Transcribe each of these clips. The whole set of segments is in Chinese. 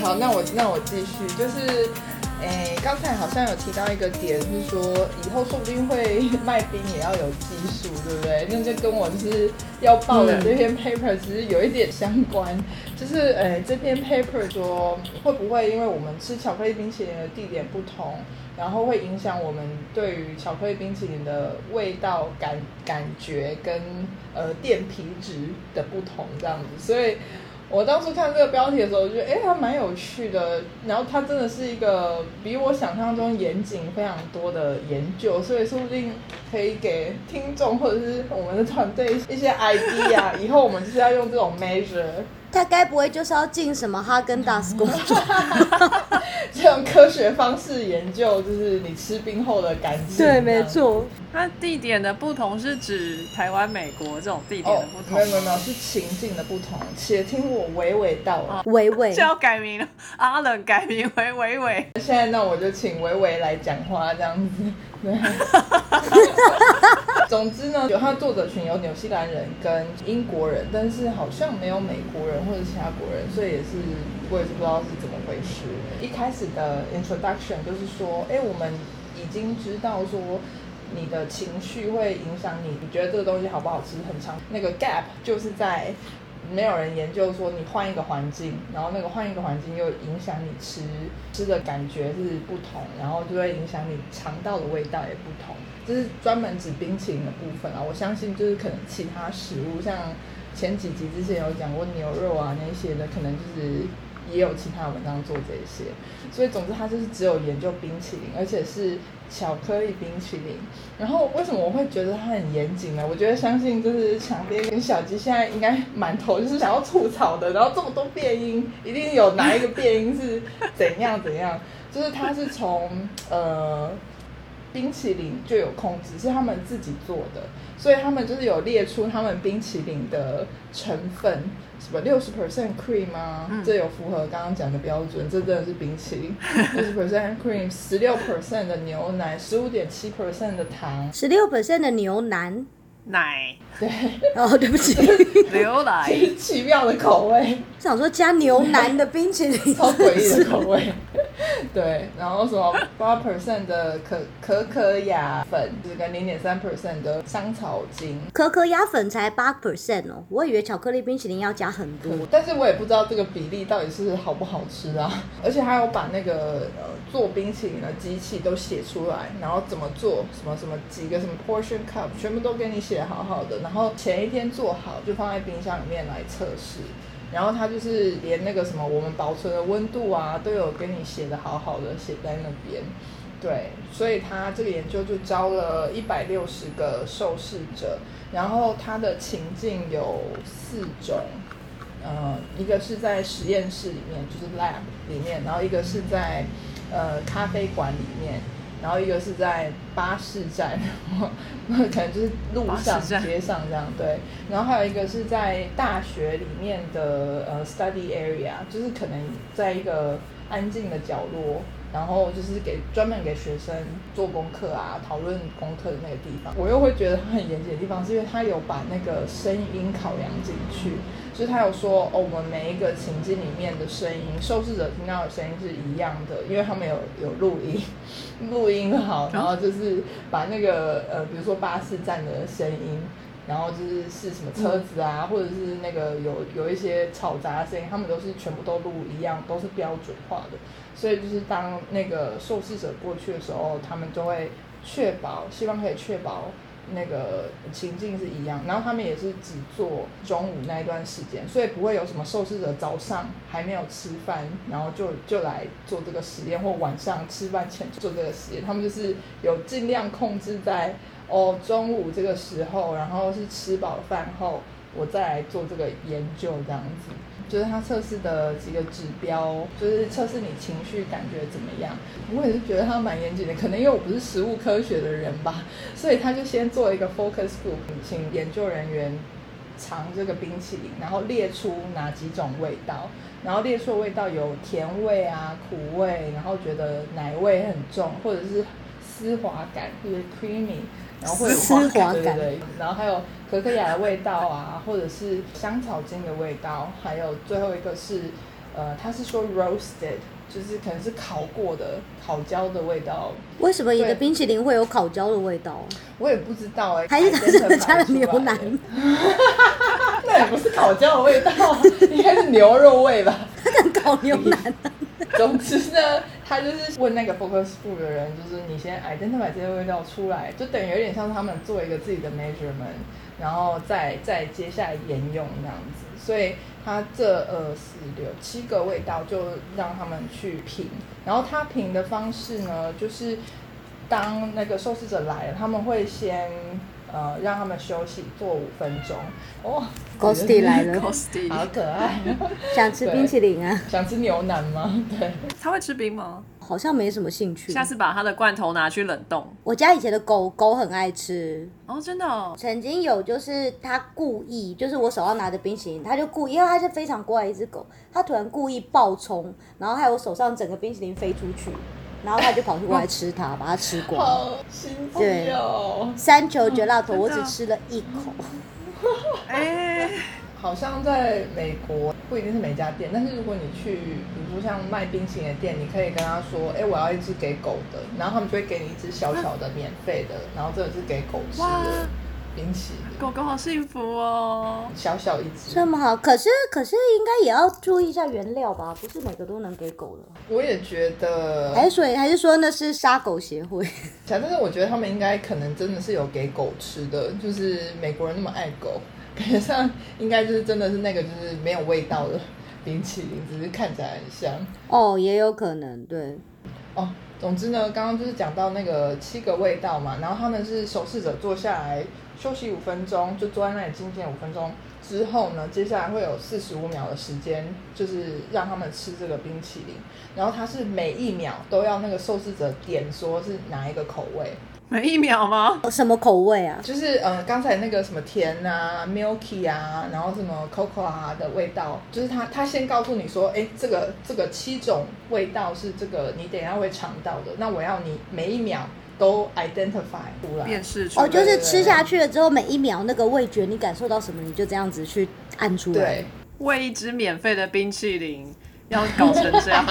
对，好，那我那我继续，就是，诶，刚才好像有提到一个点，是说以后说不定会 卖冰也要有技术，对不对？那就跟我就是要报的这篇 paper 其实有一点相关，就是，诶，这篇 paper 说会不会因为我们吃巧克力冰淇淋的地点不同，然后会影响我们对于巧克力冰淇淋的味道感感觉跟呃电皮质的不同这样子，所以。我当初看这个标题的时候，我觉得哎，它蛮有趣的。然后它真的是一个比我想象中严谨非常多的研究，所以说不定可以给听众或者是我们的团队一些 idea。以后我们就是要用这种 measure，他该不会就是要进什么哈根达斯工作？这种科学方式研究，就是你吃冰后的感觉。对，没。错。那地点的不同是指台湾、美国这种地点哦的不，同没有没有没有，是情境的不同。且听我娓娓道来。娓娓就，要改名了，阿冷改名为伟伟。现在那我就请娓娓来讲话，这样子。对。总之呢，有它的作者群有纽西兰人跟英国人，但是好像没有美国人或者其他国人，所以也是我也是不知道是怎么回事。一开始的 introduction 就是说，哎，我们已经知道说。你的情绪会影响你，你觉得这个东西好不好吃，很长。那个 gap 就是在没有人研究说你换一个环境，然后那个换一个环境又影响你吃吃的感觉是不同，然后就会影响你肠道的味道也不同。这是专门指冰淇淋的部分啊，我相信就是可能其他食物，像前几集之前有讲过牛肉啊那些的，可能就是也有其他文章做这些。所以总之，他就是只有研究冰淇淋，而且是巧克力冰淇淋。然后为什么我会觉得它很严谨呢？我觉得相信就是强烈跟小鸡现在应该满头就是想要吐槽的，然后这么多变音，一定有哪一个变音是怎样怎样，就是它是从呃。冰淇淋就有控制，是他们自己做的，所以他们就是有列出他们冰淇淋的成分，什么六十 percent cream 吗？嗯这有符合刚刚讲的标准，这真的是冰淇淋，六十 percent cream，十六 percent 的牛奶，十五点七 percent 的糖，十六 percent 的牛腩。奶对，哦，对不起，牛奶奇妙的口味。想说加牛腩的冰淇淋。超诡异的口味。对，然后什么八 percent 的可可可雅粉，就是跟零点三 percent 的香草精。可可雅粉才八 percent 哦，我以为巧克力冰淇淋要加很多。但是我也不知道这个比例到底是好不好吃啊，而且还有把那个呃做冰淇淋的机器都写出来，然后怎么做，什么什么几个什么 portion cup，全部都给你写好好的，然后前一天做好就放在冰箱里面来测试。然后他就是连那个什么我们保存的温度啊，都有给你写的好好的写在那边。对，所以他这个研究就招了一百六十个受试者，然后他的情境有四种，呃，一个是在实验室里面，就是 lab 里面，然后一个是在呃咖啡馆里面，然后一个是在巴士站，可能就是路上街上这样对，然后还有一个是在大学里面的呃 study area，就是可能在一个安静的角落。然后就是给专门给学生做功课啊，讨论功课的那个地方。我又会觉得它很严谨的地方，是因为他有把那个声音考量进去，就是他有说哦，我们每一个情境里面的声音，受试者听到的声音是一样的，因为他们有有录音，录音好，然后就是把那个呃，比如说巴士站的声音。然后就是是什么车子啊，或者是那个有有一些嘈杂的声音，他们都是全部都录一样，都是标准化的。所以就是当那个受试者过去的时候，他们就会确保，希望可以确保那个情境是一样。然后他们也是只做中午那一段时间，所以不会有什么受试者早上还没有吃饭，然后就就来做这个实验，或晚上吃饭前做这个实验。他们就是有尽量控制在。哦，中午这个时候，然后是吃饱饭后，我再来做这个研究，这样子。就是他测试的几个指标，就是测试你情绪感觉怎么样。我也是觉得他蛮严谨的，可能因为我不是食物科学的人吧，所以他就先做一个 focus group，请研究人员尝这个冰淇淋，然后列出哪几种味道，然后列出的味道有甜味啊、苦味，然后觉得奶味很重，或者是丝滑感，就是 creamy。然后会有丝滑感对对对，然后还有可可雅的味道啊，或者是香草精的味道，还有最后一个是呃，他是说 roasted，就是可能是烤过的烤焦的味道。为什么你的冰淇淋会有烤焦的味道？我也不知道哎、还是它是加了牛奶 那也不是烤焦的味道，应该是牛肉味吧。烤牛奶？总之呢，他就是问那个 focus group 的人，就是你先 identify 这些味道出来，就等于有点像他们做一个自己的 measurement，然后再再接下来沿用这样子。所以他这二四六七个味道就让他们去评，然后他评的方式呢，就是当那个受试者来了，他们会先呃让他们休息做五分钟。哦 Ghosty 来了 Ghosty 好可爱。想吃冰淇淋啊？想吃牛腩吗？对。他会吃冰吗？好像没什么兴趣。下次把他的罐头拿去冷冻。我家以前的狗狗很爱吃，哦，真的哦，曾经有就是他故意，就是我手上拿着冰淇淋，他就故意，因为它是非常乖的一只狗，它突然故意暴冲，然后害我手上整个冰淇淋飞出去，然后他就跑去过来吃它，把它吃光。好心机哦！三球绝辣头，我只吃了一口。哎、好像在美国不一定是每家店，但是如果你去，比如说像卖冰淇淋的店，你可以跟他说，哎、我要一只给狗的，然后他们就会给你一只小小的免费的，然后这个是给狗吃的冰淇淋，狗狗好幸福哦。小小一只。这么好，可是可是应该也要注意一下原料吧？不是每个都能给狗的。我也觉得，还是说还是说那是杀狗协会？反正我觉得他们应该可能真的是有给狗吃的，就是美国人那么爱狗，感觉上应该就是真的是那个就是没有味道的冰淇淋，只是看起来很香。哦，也有可能，对。哦，总之呢，刚刚就是讲到那个七个味道嘛，然后他们是手试者坐下来休息五分钟，就坐在那里静静五分钟之后呢，接下来会有四十五秒的时间，就是让他们吃这个冰淇淋，然后它是每一秒都要那个受试者点说是哪一个口味，每一秒吗？什么口味啊？就是呃刚才那个什么甜啊、milky 啊，然后什么 cocoa 啊的味道，就是他他先告诉你说，哎，这个这个七种味道是这个你等一下会尝到的，那我要你每一秒都 identify 出来。辨识出哦，来。就是吃下去了之后，每一秒那个味觉你感受到什么，你就这样子去按出来对。，喂一只免费的冰淇淋，要搞成这样，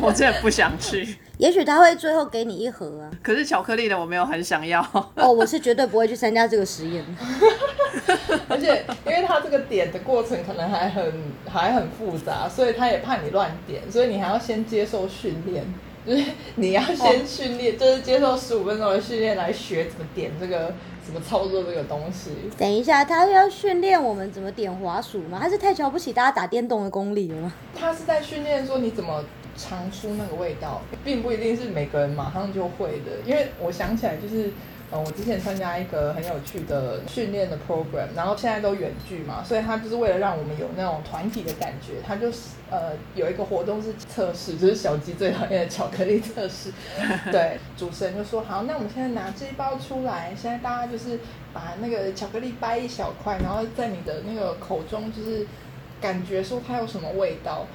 我真的不想去。也许他会最后给你一盒啊。可是巧克力的我没有很想要。哦，我是绝对不会去参加这个实验。而且因为它这个点的过程可能还很还很复杂，所以他也怕你乱点，所以你还要先接受训练，就是你要先训练，就是接受十五分钟的训练来学怎么点这个怎么操作这个东西。等一下，他要训练我们怎么点滑鼠吗？他是太瞧不起大家打电动的功力了吗？他是在训练说你怎么尝出那个味道，并不一定是每个人马上就会的。因为我想起来，就是呃，我之前参加一个很有趣的训练的 program，然后现在都远距嘛，所以他就是为了让我们有那种团体的感觉，他就是呃有一个活动是测试，就是小鸡最讨厌的巧克力测试。对，主持人就说好，那我们现在拿这一包出来，现在大家就是把那个巧克力掰一小块，然后在你的那个口中就是。感觉说它有什么味道，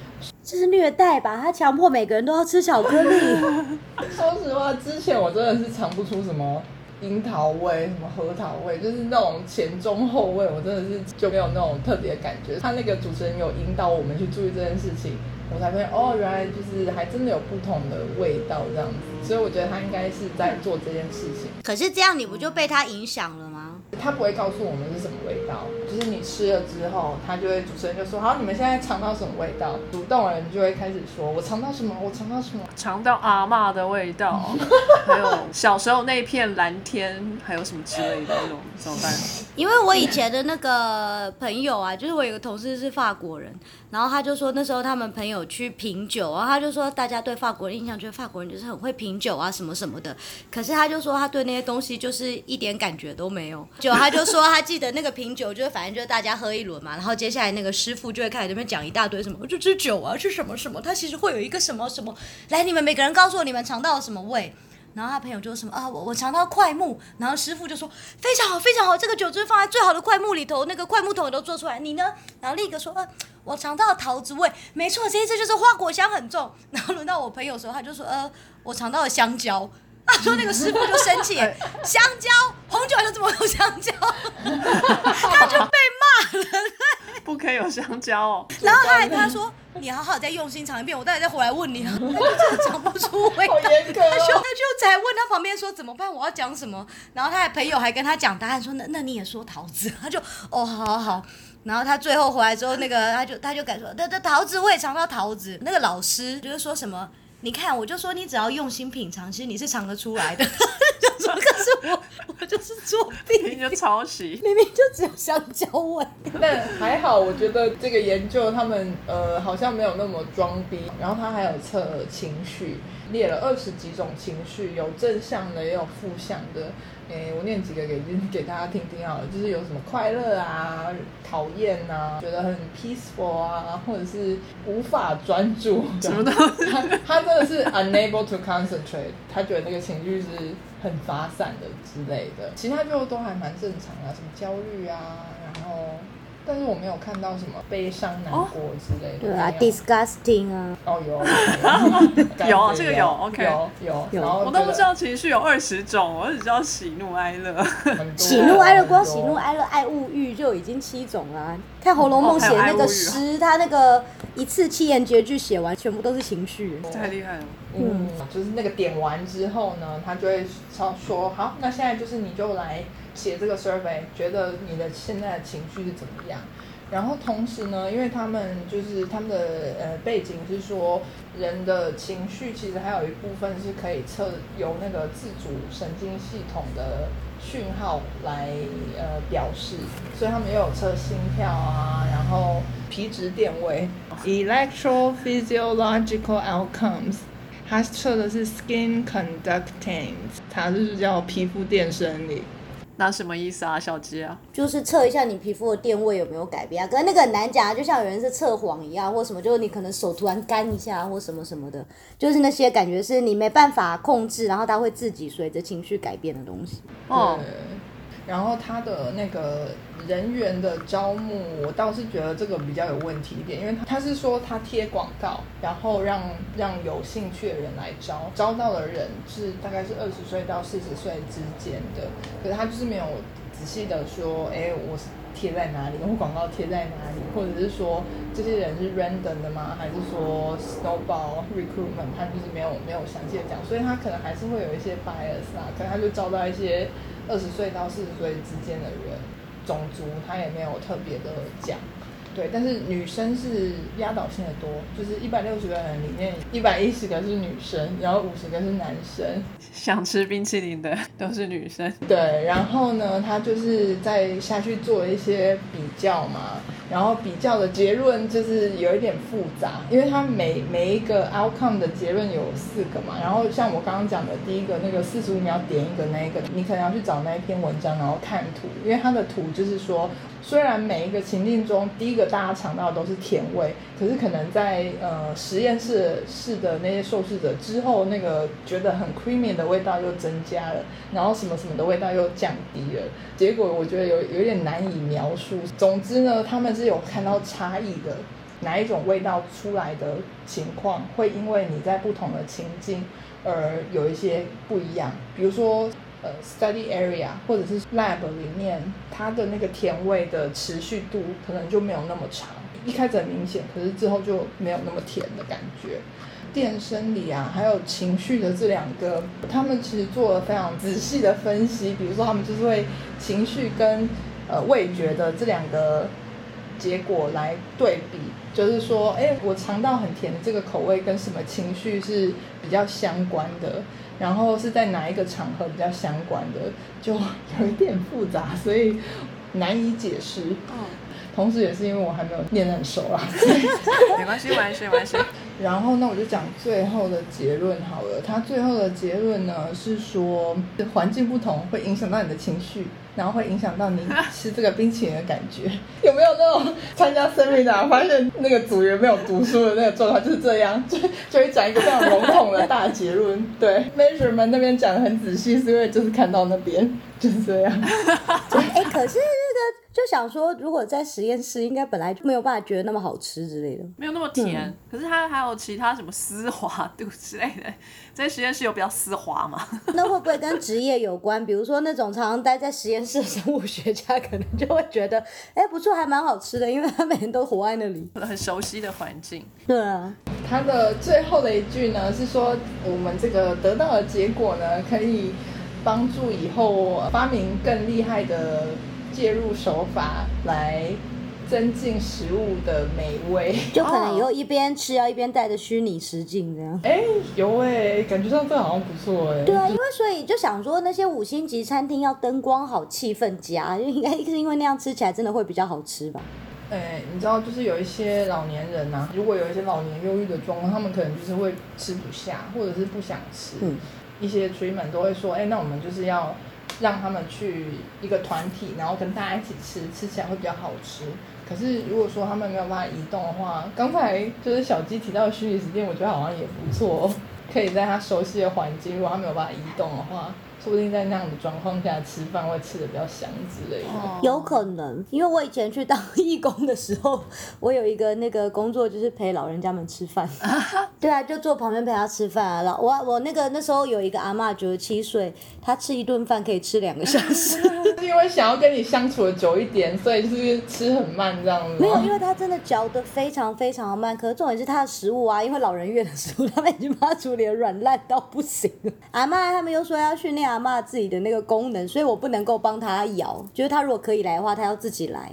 这是虐待吧？他强迫每个人都要吃巧克力。说实话，之前我真的是尝不出什么樱桃味、什么核桃味，就是那种前中后味，我真的是就没有那种特别感觉。他那个主持人有引导我们去注意这件事情，我才发现哦，原来就是还真的有不同的味道这样子。所以我觉得他应该是在做这件事情。可是这样你不就被他影响了吗？他不会告诉我们是什么味道，就是你吃了之后，他就会主持人就说好，你们现在尝到什么味道？主动的人就会开始说，我尝到什么，我尝到什么。尝到阿嬷的味道，还有小时候那片蓝天，还有什么之类的那种，怎么办？因为我以前的那个朋友啊，就是我有个同事是法国人，然后他就说那时候他们朋友去品酒，然后他就说大家对法国人印象觉得法国人就是很会品酒啊什么什么的，可是他就说他对那些东西就是一点感觉都没有。他就说他记得那个品酒就是反正就是大家喝一轮嘛，然后接下来那个师傅就会开始那边讲一大堆什么，就这酒啊是什么什么，它其实会有一个什么什么，来你们每个人告诉我你们尝到了什么味。然后他朋友就说什么啊，我我尝到快木，然后师傅就说非常好非常好，这个酒就是放在最好的快木里头，那个快木桶也都做出来。你呢？然后另一个说啊，我尝到了桃子味，没错，这一次就是花果香很重。然后轮到我朋友的时候，他就说呃，我尝到了香蕉。他说那个师傅就生气，香蕉红酒还有这么有 香蕉？他就被骂了。不不可以有香蕉哦。然后他还跟他说：“你好好再用心尝一遍，我待会再回来问你。”他就真的讲不出味道，好严格哦他就他就才问他旁边说怎么办，我要讲什么？然后他的朋友还跟他讲答案，说那那你也说桃子，他就哦好好好。然后他最后回来之后，那个他就他就敢说，那那桃子我也尝到桃子。那个老师就是说什么，你看我就说你只要用心品尝，其实你是尝得出来的。就说可是我我就是作弊，明明就抄袭。明明就只有香蕉味。但还好，我觉得这个研究他们呃好像没有那么装逼，然后他还有测情绪，列了二十几种情绪，有正向的也有负向的。诶，我念几个给给大家听听好了，就是有什么快乐啊、讨厌啊、觉得很 peaceful 啊，或者是无法专注，什么的他他真的是 unable to concentrate，他觉得那个情绪是很发散的之类的，其他就都还蛮正常啊，什么焦虑啊，然后但是我没有看到什么悲伤、难过之类的。对啊，disgusting 啊。哦有 有这个有，OK 有有有然后我都不知道情绪有二十种，我只知道喜怒哀乐。喜怒哀乐，光喜怒哀乐、爱物欲就已经七种啦、看《红楼梦》写那个诗，他那个一次七言绝句写完，全部都是情绪。太厉害了！嗯，就是那个点完之后呢，他就会超说好，那现在就是你就来写这个 survey，觉得你的现在的情绪是怎么样？然后同时呢，因为他们就是他们的呃背景是说，人的情绪其实还有一部分是可以测由那个自主神经系统的讯号来呃表示，所以他们也有测心跳啊，然后皮质电位 （electrophysiological outcomes）。它测的是 skin conductance，它就是叫皮肤电生理。那什么意思啊，小鸡啊？就是测一下你皮肤的电位有没有改变啊，可是那个很难讲啊，就像有人是测谎一样，或什么，就是你可能手突然干一下或什么什么的，就是那些感觉是你没办法控制，然后它会自己随着情绪改变的东西。哦，对，然后他的那个人员的招募，我倒是觉得这个比较有问题一点，因为他他是说他贴广告，然后让让有兴趣的人来招，招到的人是大概是二十岁到四十岁之间的，可是他就是没有仔细的说，哎，我是贴在哪里，我广告贴在哪里，或者是说这些人是 random 的吗？还是说 snowball recruitment？他就是没有没有详细的讲，所以他可能还是会有一些 bias 啊，可能他就招到一些二十岁到四十岁之间的人，种族他也没有特别的讲。对，但是女生是压倒性的多，就是一百六十个人里面，一百一十个是女生，然后五十个是男生。想吃冰淇淋的都是女生。对，然后呢，他就是在下去做一些比较嘛，然后比较的结论就是有一点复杂，因为它每每一个 outcome 的结论有四个嘛，然后像我刚刚讲的第一个那个四十五秒点一个那一个，你可能要去找那一篇文章，然后看图，因为它的图就是说，虽然每一个情境中第一个大家尝到的都是甜味，可是可能在呃实验室试的那些受试者之后，那个觉得很 creamy 的味道又增加了，然后什么什么的味道又降低了，结果我觉得有有点难以描述。总之呢，他们是有看到差异的，哪一种味道出来的情况会因为你在不同的情境而有一些不一样，比如说。，study area 或者是 lab 里面，它的那个甜味的持续度可能就没有那么长。一开始很明显，可是之后就没有那么甜的感觉。电生理啊，还有情绪的这两个，他们其实做了非常仔细的分析。比如说，他们就是会情绪跟呃味觉的这两个结果来对比，就是说，哎，我尝到很甜的这个口味跟什么情绪是比较相关的，然后是在哪一个场合比较相关的，就有一点复杂，所以难以解释。嗯，同时也是因为我还没有念得很熟啊。没关系，没关系，没关系。然后那我就讲最后的结论好了。他最后的结论呢是说，环境不同会影响到你的情绪，然后会影响到你吃这个冰淇淋的感觉。有没有那种参加 seminar 发现那个组员没有读书的那个状况就是这样，就就会讲一个非常笼统的大结论。对，measurement 那边讲的很仔细，是因为就是看到那边就是这样。哎、可是就想说，如果在实验室，应该本来就没有办法觉得那么好吃之类的。没有那么甜，可是它还有其他什么丝滑度之类的，在实验室有比较丝滑吗？那会不会跟职业有关？比如说那种常常待在实验室的生物学家，可能就会觉得，哎，不错，还蛮好吃的，因为他每天都活在那里。很熟悉的环境。对啊，他的最后的一句呢是说，我们这个得到的结果呢，可以帮助以后发明更厉害的介入手法来增进食物的美味。就可能以后一边吃要一边带着虚拟实境这样。哎、有哎、感觉上这好像不错哎、对啊，因为所以就想说那些五星级餐厅要灯光好、气氛佳，就应该是因为那样吃起来真的会比较好吃吧。哎、你知道，就是有一些老年人呐、如果有一些老年忧郁的状况，他们可能就是会吃不下，或者是不想吃。嗯一些 treatment 都会说，哎、那我们就是要让他们去一个团体，然后跟大家一起吃，吃起来会比较好吃。可是如果说他们没有办法移动的话，刚才就是小鸡提到的虚拟实践，我觉得好像也不错，可以在他熟悉的环境，如果他没有办法移动的话，说不定在那样的状况下吃饭会吃的比较香之类的。哦有可能，因为我以前去当 义工的时候，我有一个那个工作就是陪老人家们吃饭。对啊，就坐旁边陪他吃饭啊。老我我那个那时候有一个阿嬷九十七岁，她吃一顿饭可以吃两个小时。是因为想要跟你相处的久一点，所以就是吃很慢这样子。没有，因为她真的嚼的非常非常的慢。可是重点是她的食物啊，因为老人院的食物，他们已经把它处理的软烂到不行了。阿妈他们又说要训练阿嬷自己的那个功能，所以我不能够帮她咬。就是她如果可以来的话，她要自己来。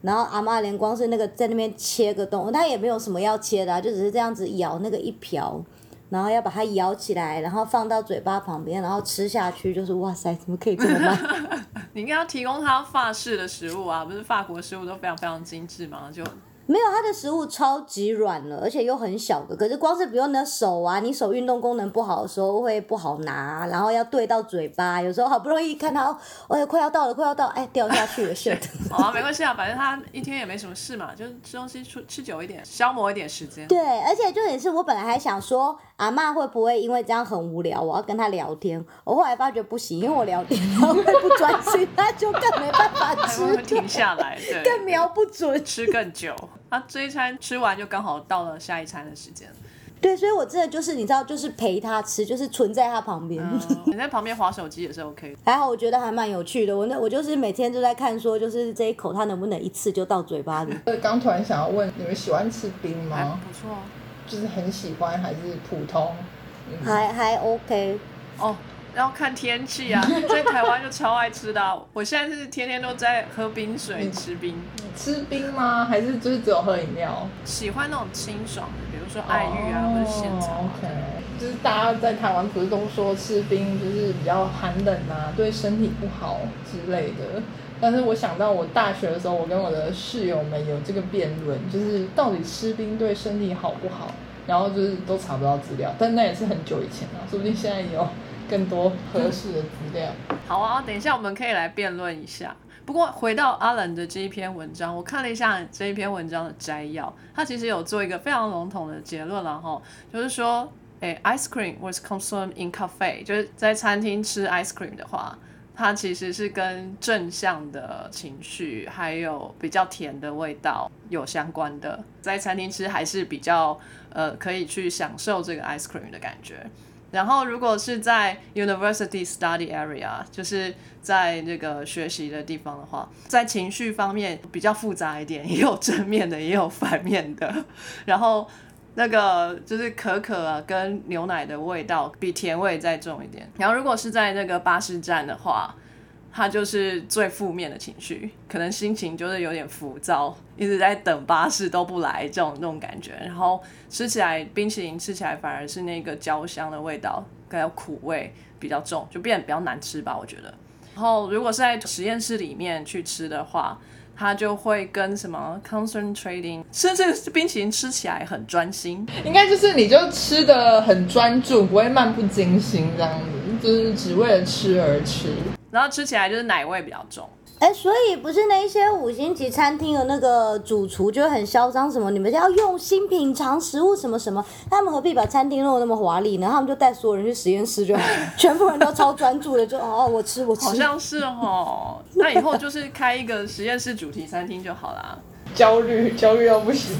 然后阿妈连光是那个在那边切个洞，她也没有什么要切的、啊，就只是这样子咬那个一瓢，然后要把它咬起来，然后放到嘴巴旁边，然后吃下去，就是哇塞，怎么可以这么慢？你应该要提供他法式的食物啊，不是法国食物都非常非常精致嘛？就没有，它的食物超级软了，而且又很小个。可是光是比如你的手啊，你手运动功能不好的时候会不好拿，然后要对到嘴巴，有时候好不容易看到，哎，快要到了，快要到，哎，掉下去了，shit。好 啊，没关系啊，反正他一天也没什么事嘛，就吃东西吃吃久一点，消磨一点时间。对，而且重点是我本来还想说，阿嬷会不会因为这样很无聊，我要跟他聊天？我后来发觉不行，因为我聊天他会不专心，他就更没办法还吃 会停下来，对，更瞄不准。吃更久。啊，这一餐吃完就刚好到了下一餐的时间。对，所以我真的就是你知道，就是陪他吃，就是存在他旁边。嗯，你在旁边划手机也是 OK 的。还好，我觉得还蛮有趣的。我那我就是每天都在看，说就是这一口他能不能一次就到嘴巴里。呃刚突然想要问，你们喜欢吃冰还吗？不错就是很喜欢还是普通？嗯还还 OK，哦。要看天气啊，在台湾就超爱吃的啊、我现在是天天都在喝冰水、吃冰，吃冰吗？还是就是只有喝饮料？喜欢那种清爽的，比如说爱玉啊，或者仙草啊。哦 OK，就是大家在台湾不是都说吃冰就是比较寒冷啊，对身体不好之类的。但是我想到我大学的时候，我跟我的室友们有这个辩论，就是到底吃冰对身体好不好？然后就是都查不到资料，但那也是很久以前了，说不定现在有更多合适的资料。好啊，等一下我们可以来辩论一下。不过回到阿冷的这一篇文章，我看了一下这一篇文章的摘要，他其实有做一个非常笼统的结论了哈，就是说，诶，ice cream was consumed in cafe，就是在餐厅吃 ice cream 的话，它其实是跟正向的情绪还有比较甜的味道有相关的，在餐厅吃还是比较呃可以去享受这个 ice cream 的感觉。然后，如果是在 university study area，就是在那个学习的地方的话，在情绪方面比较复杂一点，也有正面的，也有反面的。然后那个就是可可啊跟牛奶的味道比甜味再重一点。然后如果是在那个巴士站的话，它就是最负面的情绪，可能心情就是有点浮躁，一直在等巴士都不来这种那种感觉。然后吃起来冰淇淋吃起来反而是那个焦香的味道，还有苦味比较重，就变得比较难吃吧，我觉得。然后如果是在实验室里面去吃的话，它就会跟什么 concentrating，吃这个冰淇淋吃起来很专心，应该就是你就吃的很专注，不会漫不经心这样子，就是只为了吃而吃。然后吃起来就是奶味比较重。哎，所以不是那一些五星级餐厅的那个主厨就很嚣张，什么你们要用心品尝食物什么什么，他们何必把餐厅弄得那么华丽呢？他们就带所有人去实验室就好，全部人都超专注的，就哦我吃我吃。好像是哦，那以后就是开一个实验室主题餐厅就好啦。焦虑焦虑到不行，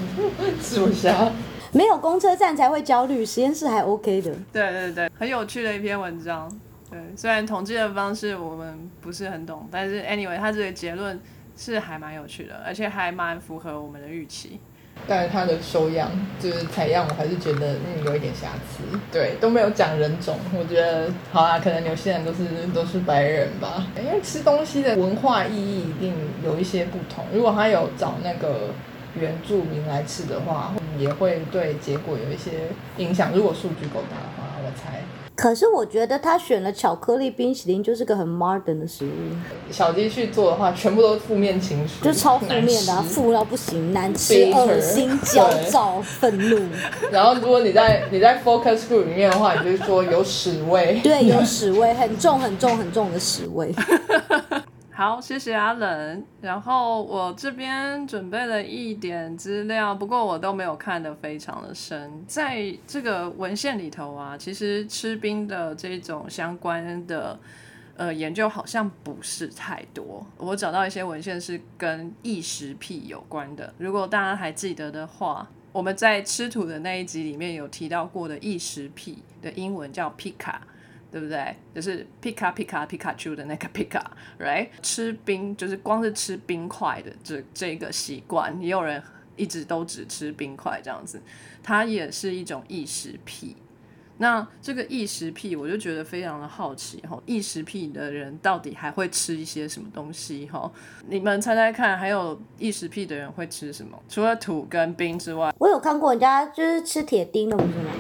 吃不下。没有公车站才会焦虑，实验室还 OK 的。对对对，很有趣的一篇文章。对，虽然统计的方式我们不是很懂，但是 anyway，它这个结论是还蛮有趣的，而且还蛮符合我们的预期。但是它的收样就是采样，我还是觉得嗯有一点瑕疵。对，都没有讲人种，我觉得好啊，可能有些人都是都是白人吧。因为吃东西的文化意义一定有一些不同。如果他有找那个原住民来吃的话，也会对结果有一些影响。如果数据够大的话，我猜。可是我觉得他选了巧克力冰淇淋，就是个很 modern 的食物。小鸡去做的话，全部都是负面情绪，就超负面的，负到不行，难吃、恶心、焦 躁、愤怒。然后如果你在你在 focus group 里面的话，你就是说有屎味，对，有屎味，很重、很重、很重的屎味。好，谢谢阿冷。然后我这边准备了一点资料，不过我都没有看得非常的深。在这个文献里头啊，其实吃冰的这种相关的呃研究好像不是太多。我找到一些文献是跟异食癖有关的。如果大家还记得的话，我们在吃土的那一集里面有提到过的异食癖的英文叫皮卡。对不对？就是皮卡皮卡皮卡丘的那个皮卡，right？吃冰就是光是吃冰块的这这个习惯，也有人一直都只吃冰块这样子，它也是一种异食癖。那这个异食癖，我就觉得非常的好奇哈，异食癖的人到底还会吃一些什么东西哈？你们猜猜看，还有异食癖的人会吃什么？除了土跟冰之外，我有看过人家就是吃铁钉的，不是吗？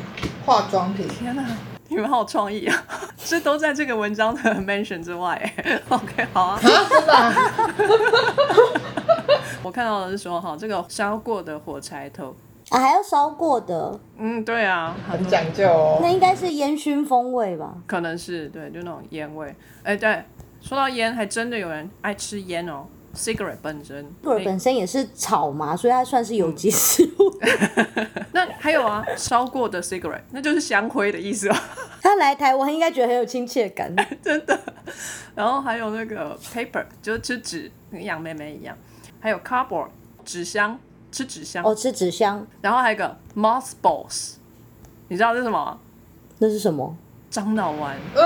化妆品。天哪！你们好有创意啊！这都在这个文章的 mention 之外。OK，好啊。真的？我看到的是说，哈，这个烧过的火柴头啊，还要烧过的。嗯，对啊，很讲究哦。那应该是烟熏风味吧？可能是，对，就那种烟味。哎，对，说到烟，还真的有人爱吃烟哦。Cigarette 本身，cigarette 本身也是草嘛，所以它算是有机食物。那还有啊，烧过的 cigarette，那就是香灰的意思哦。他来台湾应该觉得很有亲切感，真的。然后还有那个 paper，就是吃纸，跟杨妹妹一样。还有 cardboard，纸箱，吃纸箱。哦，吃纸箱。然后还有个 mothballs，你知道这是什么？那是什么？樟脑丸啊。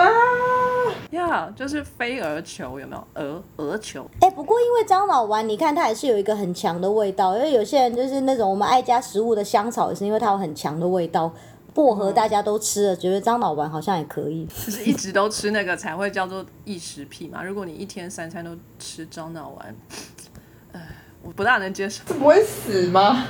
呀，就是飞蛾球有没有？蛾蛾球。哎，不过因为樟脑丸，你看它还是有一个很强的味道。因为有些人就是那种我们爱加食物的香草，也是因为它有很强的味道。薄荷大家都吃了，觉得樟脑丸好像也可以。就是一直都吃那个才会叫做异食癖嘛。如果你一天三餐都吃樟脑丸，呃，我不大能接受。这不会死吗？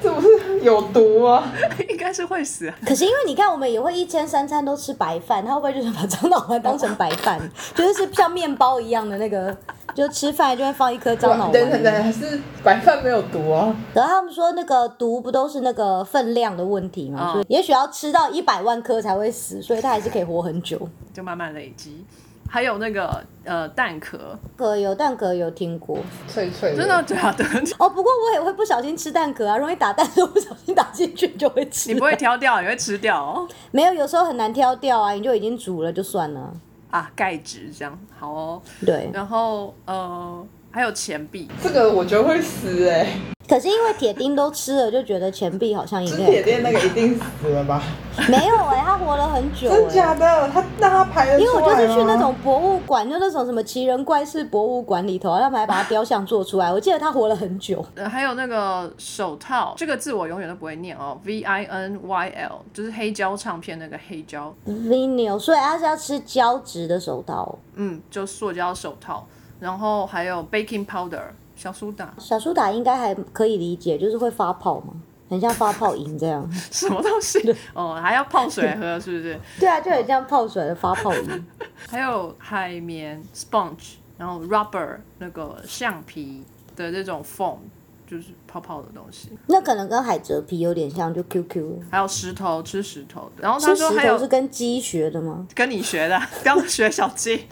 这不是 有毒啊？应该是会死。可是因为你看，我们也会一天三餐都吃白饭，他会不会就是把樟脑丸当成白饭，就是像面包一样的那个，就吃饭就会放一颗樟脑丸。等等等，还是白饭没有毒啊？然后他们说那个毒不都是那个分量的问题嘛？所以也许要吃到一百万颗才会死，所以他还是可以活很久，就慢慢累积。还有那个呃蛋壳，壳有蛋壳有听过，脆脆的，真的假的？哦，不过我也会不小心吃蛋壳啊，容易打蛋都不小心打进去就会吃。你不会挑掉，你会吃掉哦。没有，有时候很难挑掉啊，你就已经煮了就算了。啊，钙质这样好哦。对，然后呃还有钱币，这个我觉得会死哎。可是因为铁钉都吃了，就觉得钱币好像应该。铁钉那个一定死了吧？没有哎，他活了很久。真假的？他那他排的因为我就是去那种博物馆，就那种什么奇人怪事博物馆里头，他们还把他雕像做出来。我记得他活了很久。呃，还有那个手套，这个字我永远都不会念哦，V I N Y L，就是黑胶唱片那个黑胶。Vinyl，所以他是要吃胶质的手套。嗯，就塑胶手套。然后还有 baking powder。小苏打，小苏打应该还可以理解，就是会发泡嘛，很像发泡银这样。什么东西？哦，还要泡水喝，是不是？对啊，就很像泡水的发泡银。还有海绵 sponge，然后 rubber 那个橡皮的这种 foam，就是泡泡的东西。那可能跟海蜇皮有点像，就 QQ。还有石头，吃石头。然后他说还有是跟鸡学的吗？跟你学的，刚学小鸡。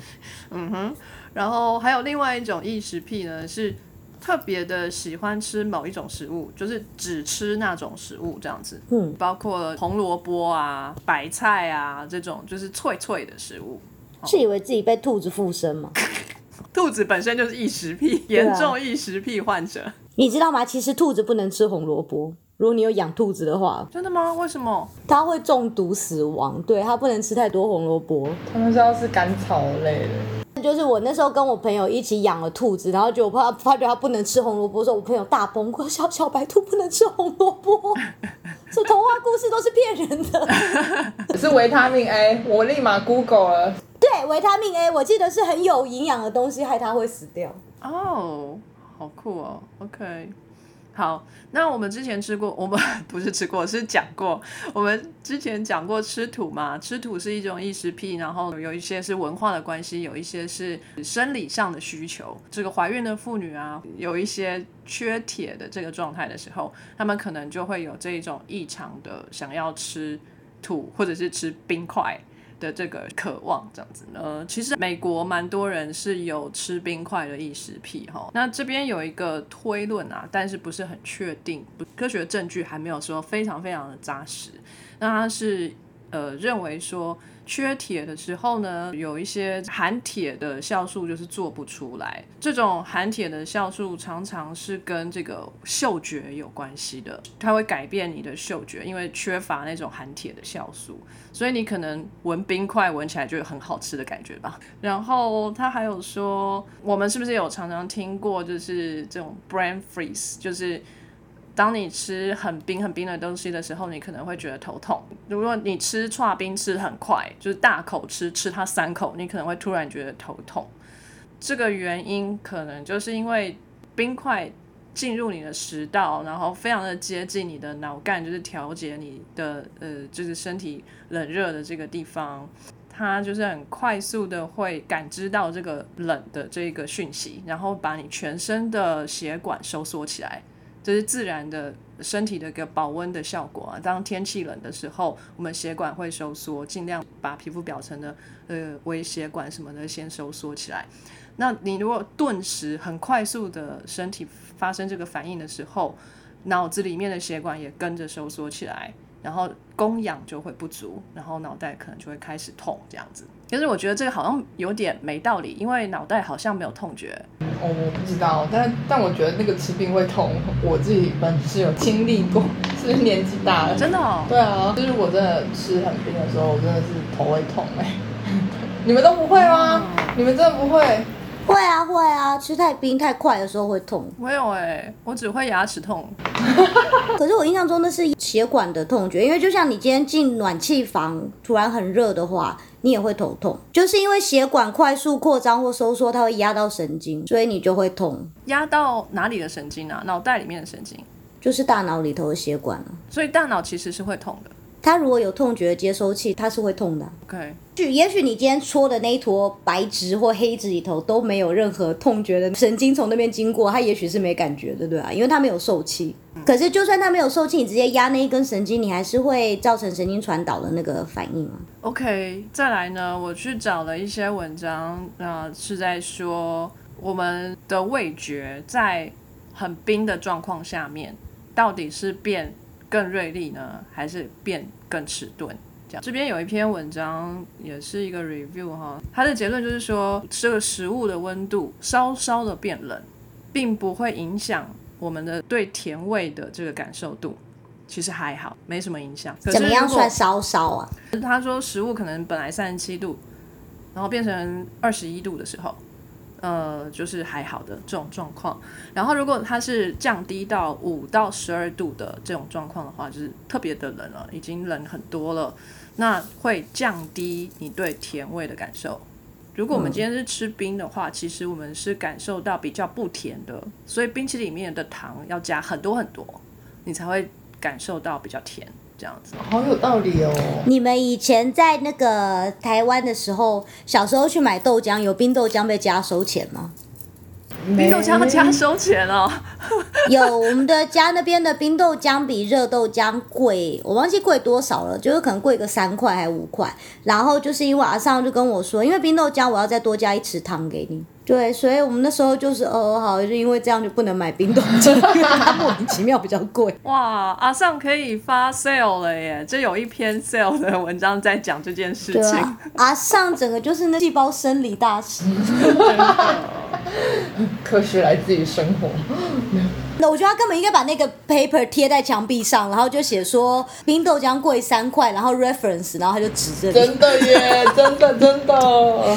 嗯哼。然后还有另外一种异食癖呢，是特别的喜欢吃某一种食物，就是只吃那种食物这样子。嗯，包括红萝卜啊、白菜啊这种就是脆脆的食物。是以为自己被兔子附身吗？兔子本身就是异食癖，啊严重异食癖患者。你知道吗？其实兔子不能吃红萝卜，如果你有养兔子的话，真的吗？为什么？它会中毒死亡。对，它不能吃太多红萝卜。他们是要吃甘草类的。就是我那时候跟我朋友一起养了兔子，然后就我怕发觉它不能吃红萝卜说，我朋友大崩溃，小小白兔不能吃红萝卜，这童话故事都是骗人的。是维他命 A，我立马 Google 了。对，维他命 A，我记得是很有营养的东西，害它会死掉。哦，好酷哦。OK，好，那我们之前吃过，我们 不是吃过，是讲过。我们之前讲过吃土嘛，吃土是一种异食癖，然后有一些是文化的关系，有一些是生理上的需求。这个怀孕的妇女啊，有一些缺铁的这个状态的时候，她们可能就会有这一种异常的想要吃土或者是吃冰块。的这个渴望，这样子呢，其实美国蛮多人是有吃冰块的意识癖哈。那这边有一个推论啊，但是不是很确定，不科学证据还没有说非常非常的扎实。那他是呃认为说缺铁的时候呢，有一些含铁的酵素就是做不出来。这种含铁的酵素常常是跟这个嗅觉有关系的，它会改变你的嗅觉，因为缺乏那种含铁的酵素。所以你可能闻冰块闻起来就有很好吃的感觉吧。然后他还有说，我们是不是有常常听过，就是这种 brain freeze，就是当你吃很冰很冰的东西的时候，你可能会觉得头痛。如果你吃串冰吃很快，就是大口吃，吃它三口，你可能会突然觉得头痛。这个原因可能就是因为冰块。进入你的食道，然后非常的接近你的脑干，就是调节你的呃，就是身体冷热的这个地方，它就是很快速的会感知到这个冷的这个讯息，然后把你全身的血管收缩起来，这是自然的身体的一个保温的效果啊。当天气冷的时候，我们血管会收缩，尽量把皮肤表层的呃微血管什么的先收缩起来。那你如果顿时很快速的身体发生这个反应的时候，脑子里面的血管也跟着收缩起来，然后供氧就会不足，然后脑袋可能就会开始痛这样子。可是我觉得这个好像有点没道理，因为脑袋好像没有痛觉。哦，我不知道，但但我觉得那个吃冰会痛，我自己本是有经历过，是不是年纪大了？真的哦。对啊，就是我真的吃很冰的时候，我真的是头会痛哎。你们都不会吗？你们真的不会？会啊会啊，吃太冰太快的时候会痛。没有哎，我只会牙齿痛。可是我印象中那是血管的痛觉，因为就像你今天进暖气房，突然很热的话，你也会头痛，就是因为血管快速扩张或收缩，它会压到神经，所以你就会痛。压到哪里的神经啊？脑袋里面的神经，就是大脑里头的血管啊。所以大脑其实是会痛的。它如果有痛觉接收器，它是会痛的。OK，许也许你今天戳的那一坨白质或黑质里头都没有任何痛觉的神经从那边经过，它也许是没感觉的，对吧、因为它没有受气。可是就算它没有受气，你直接压那一根神经，你还是会造成神经传导的那个反应啊。OK，再来呢，我去找了一些文章，呃，是在说我们的味觉在很冰的状况下面，到底是变更锐利呢，还是变更迟钝？这样，这边有一篇文章也是一个 review 哈，它的结论就是说，这个食物的温度稍稍的变冷，并不会影响我们的对甜味的这个感受度。其实还好，没什么影响。可是怎么样算稍稍啊？他说食物可能本来三十七度，然后变成二十一度的时候，呃，就是还好的这种状况。然后如果它是降低到五到十二度的这种状况的话，就是特别的冷了，已经冷很多了，那会降低你对甜味的感受。如果我们今天是吃冰的话，其实我们是感受到比较不甜的，所以冰淇淋里面的糖要加很多很多，你才会感受到比较甜这样子。好有道理哦。你们以前在那个台湾的时候，小时候去买豆浆，有冰豆浆被加收钱吗？冰豆浆要加收钱哦。有，我们的家那边的冰豆浆比热豆浆贵，我忘记贵多少了，就是可能贵个三块还五块。然后就是因为阿尚就跟我说，因为冰豆浆我要再多加一匙糖给你，对，所以我们那时候就是哦好，就因为这样就不能买冰冻机，因为它莫名其妙比较贵。哇，阿尚可以发 sale 了耶！这有一篇 sale 的文章在讲这件事情。啊，阿尚整个就是那细胞生理大师。科学来自于生活。那我觉得他根本应该把那个 paper 贴在墙壁上，然后就写说冰豆浆贵三块，然后 reference，然后他就指着，真的耶，真的真的，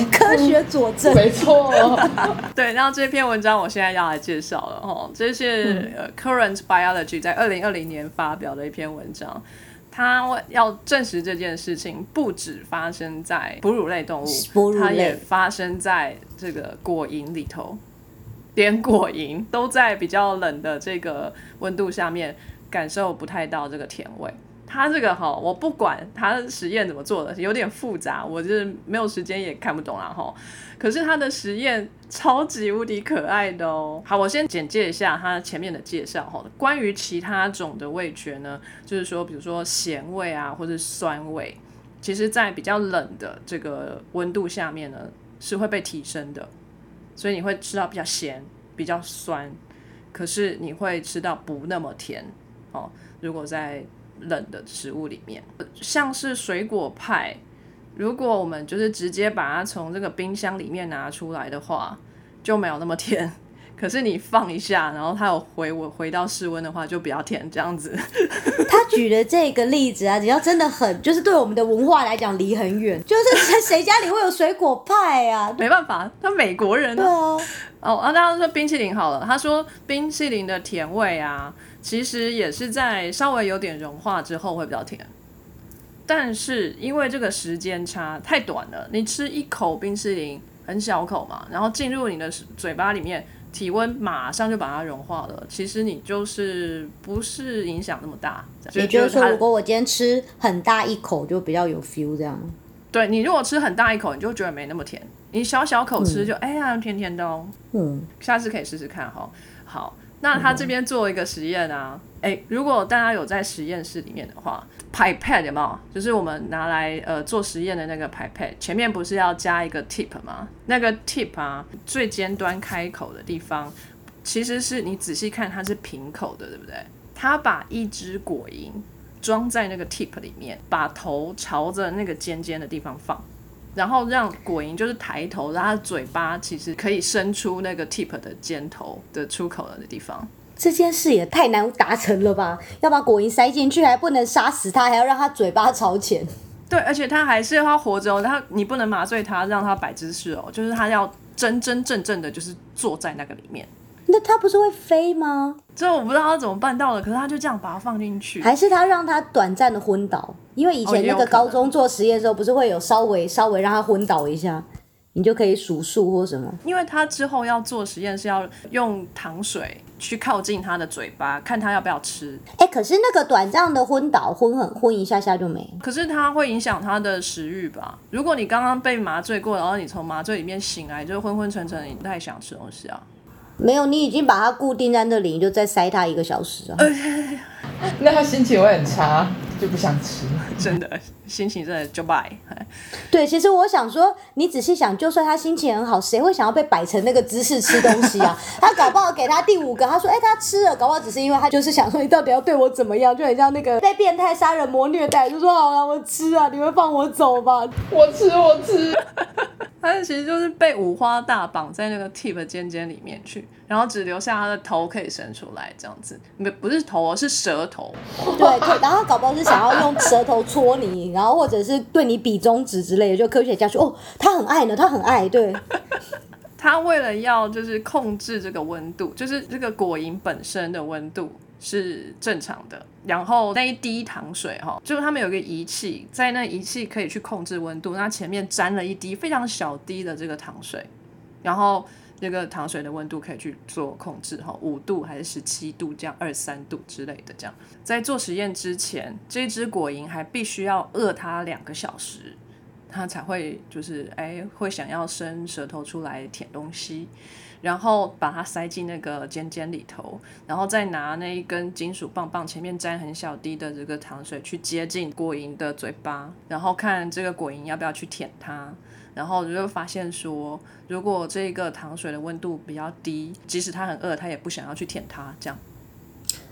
科学佐证。没错。对，然后这篇文章我现在要来介绍了哦，这是呃 Current Biology 在二零二零年发表的一篇文章，它要证实这件事情不止发生在哺乳类动物，它也发生在这个果蝇里头。连果蝇都在比较冷的这个温度下面感受不太到这个甜味。它这个哈，我不管它的实验怎么做的，有点复杂，我就是没有时间也看不懂啦哈。可是它的实验超级无敌可爱的哦。好，我先简介一下它前面的介绍哈。关于其他种的味觉呢，就是说，比如说咸味啊，或者酸味，其实在比较冷的这个温度下面呢，是会被提升的。所以你会吃到比较咸、比较酸，可是你会吃到不那么甜哦。如果在冷的食物里面，像是水果派，如果我们就是直接把它从这个冰箱里面拿出来的话，就没有那么甜。可是你放一下，然后它有回我回到室温的话，就比较甜这样子。他举的这个例子啊，只要真的很，就是对我们的文化来讲离很远，就是谁谁家里会有水果派啊？没办法，他美国人对啊，哦，啊，大家说冰淇淋好了，他说冰淇淋的甜味啊，其实也是在稍微有点融化之后会比较甜，但是因为这个时间差太短了，你吃一口冰淇淋很小口嘛，然后进入你的嘴巴里面，体温马上就把它融化了，其实你就是不是影响那么大。也就是说，它如果我今天吃很大一口，就比较有 feel 这样。对你如果吃很大一口，你就觉得没那么甜；你小小口吃就、哎呀甜甜的哦。嗯，下次可以试试看哈。好，那他这边做一个实验啊，哎、如果大家有在实验室里面的话，pipette 有没有？就是我们拿来呃做实验的那个 pipet，前面不是要加一个 tip 吗？那个 tip 啊，最尖端开口的地方，其实是你仔细看它是平口的，对不对？他把一只果蝇装在那个 tip 里面，把头朝着那个尖尖的地方放。然后让果蝇就是抬头，让它嘴巴其实可以伸出那个 tip 的尖头的出口的地方。这件事也太难达成了吧？要把果蝇塞进去，还不能杀死它，还要让它嘴巴朝前。对，而且它还是要活着哦，它你不能麻醉它，让它摆姿势哦，就是它要真真正正的，就是坐在那个里面。那它不是会飞吗？这我不知道他怎么办到的，可是他就这样把它放进去。还是他让他短暂的昏倒？因为以前那个高中做实验的时候，不是会有稍微稍微让他昏倒一下，你就可以数数或什么。因为他之后要做实验是要用糖水去靠近他的嘴巴，看他要不要吃。哎、可是那个短暂的昏倒，昏很昏一下下就没。可是它会影响他的食欲吧？如果你刚刚被麻醉过，然后你从麻醉里面醒来，就是昏昏沉沉，你不太想吃东西啊。没有，你已经把它固定在那里，你就再塞它一个小时啊。那他心情会很差，就不想吃。真的，心情真的就拜。对，其实我想说，你仔细想，就算他心情很好，谁会想要被摆成那个姿势吃东西啊？他搞不好给他第五个，他说：“哎、他吃了。”搞不好只是因为他就是想说，你到底要对我怎么样？就很像那个被变态杀人魔虐待，就说：“好了，我吃啊，你们放我走吧。我吃，我吃。他其实就是被五花大绑在那个 tip 尖尖里面去，然后只留下他的头可以伸出来，这样子。不不是头哦，是舌头。”对对，然后他搞不好是想要用舌头搓你，然后或者是对你比中指之类的。就科学家说：“哦，他很爱呢，他很爱。”对，他为了要就是控制这个温度，就是这个果蝇本身的温度是正常的，然后那一滴糖水哈，就是他们有一个仪器，在那仪器可以去控制温度，那前面沾了一滴非常小滴的这个糖水，然后这个糖水的温度可以去做控制哈，五度还是十七度这样，二三度之类的这样。在做实验之前，这只果蝇还必须要饿它两个小时，它才会就是哎会想要伸舌头出来舔东西。然后把它塞进那个尖尖里头，然后再拿那一根金属棒棒前面沾很小滴的这个糖水去接近果蝇的嘴巴，然后看这个果蝇要不要去舔它。然后就发现说，如果这个糖水的温度比较低，即使他很饿，他也不想要去舔它，这样。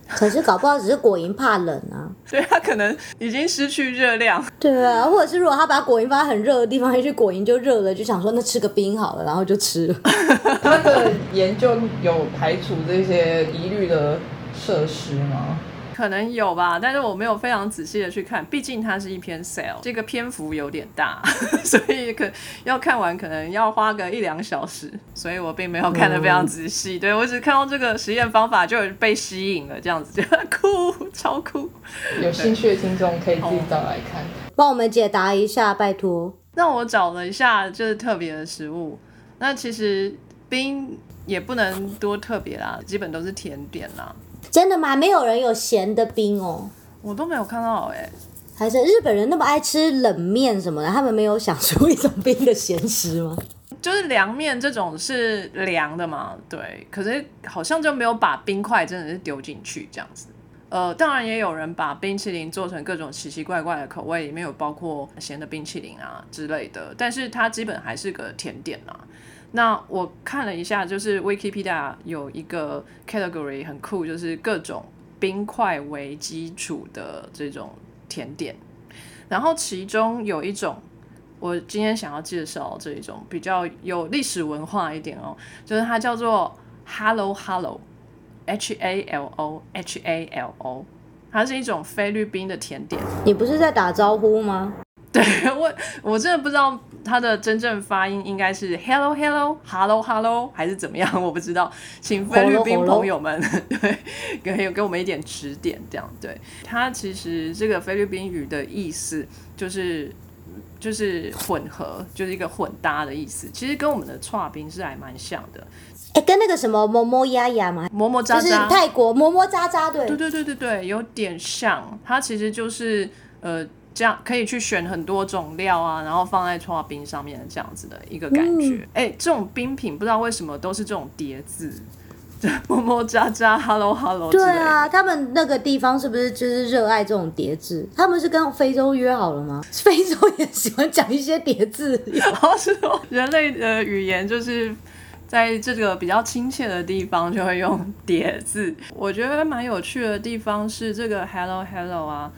可是搞不好只是果蝇怕冷啊。所以它可能已经失去热量。对啊，或者是如果他把果蝇放在很热的地方，也许果蝇就热了，就想说那吃个冰好了，然后就吃了。他的研究有排除这些疑虑的设施吗？可能有吧，但是我没有非常仔细的去看，毕竟它是一篇 sale，这个篇幅有点大，所以可要看完可能要花个一两小时，所以我并没有看得非常仔细。对我只看到这个实验方法就被吸引了，这样子就 酷，超酷。有兴趣的听众可以自己找来看。帮我们解答一下，拜托。那我找了一下，就是特别的食物。那其实冰也不能多特别啦，基本都是甜点啦。真的吗？没有人有咸的冰哦，我都没有看到哎、还是日本人那么爱吃冷面什么的，他们没有想出一种冰的咸食吗？就是凉面这种是凉的嘛，对，可是好像就没有把冰块真的是丢进去这样子。呃，当然也有人把冰淇淋做成各种奇奇怪怪的口味，里面有包括咸的冰淇淋啊之类的，但是它基本还是个甜点啦。那我看了一下，就是 Wikipedia 有一个 category 很酷，就是各种冰块为基础的这种甜点，然后其中有一种。我今天想要介绍这一种比较有历史文化一点哦，就是它叫做 Hello Hello，H A L O H A L O，它是一种菲律宾的甜点。你不是在打招呼吗？对我，我真的不知道它的真正发音应该是 Hello Hello Hello Hello 还是怎么样，我不知道，请菲律宾朋友们 对给给我们一点指点，这样对。它其实这个菲律宾语的意思就是就是混合，就是一个混搭的意思，其实跟我们的串冰是还蛮像的，哎，跟那个什么么么呀呀嘛，么么喳就是，泰国么么喳喳，对。对对对对对，有点像。它其实就是呃，这样可以去选很多种料啊，然后放在搓冰上面这样子的一个感觉。哎、这种冰品不知道为什么都是这种叠字，么么喳喳，hello hello 之对。啊，他们那个地方是不是就是热爱这种叠字？他们是跟非洲约好了吗？非洲也喜欢讲一些叠字，然 后 是说人类的语言就是。在这个比较亲切的地方，就会用叠字。我觉得蛮有趣的地方是这个 “hello hello” 啊，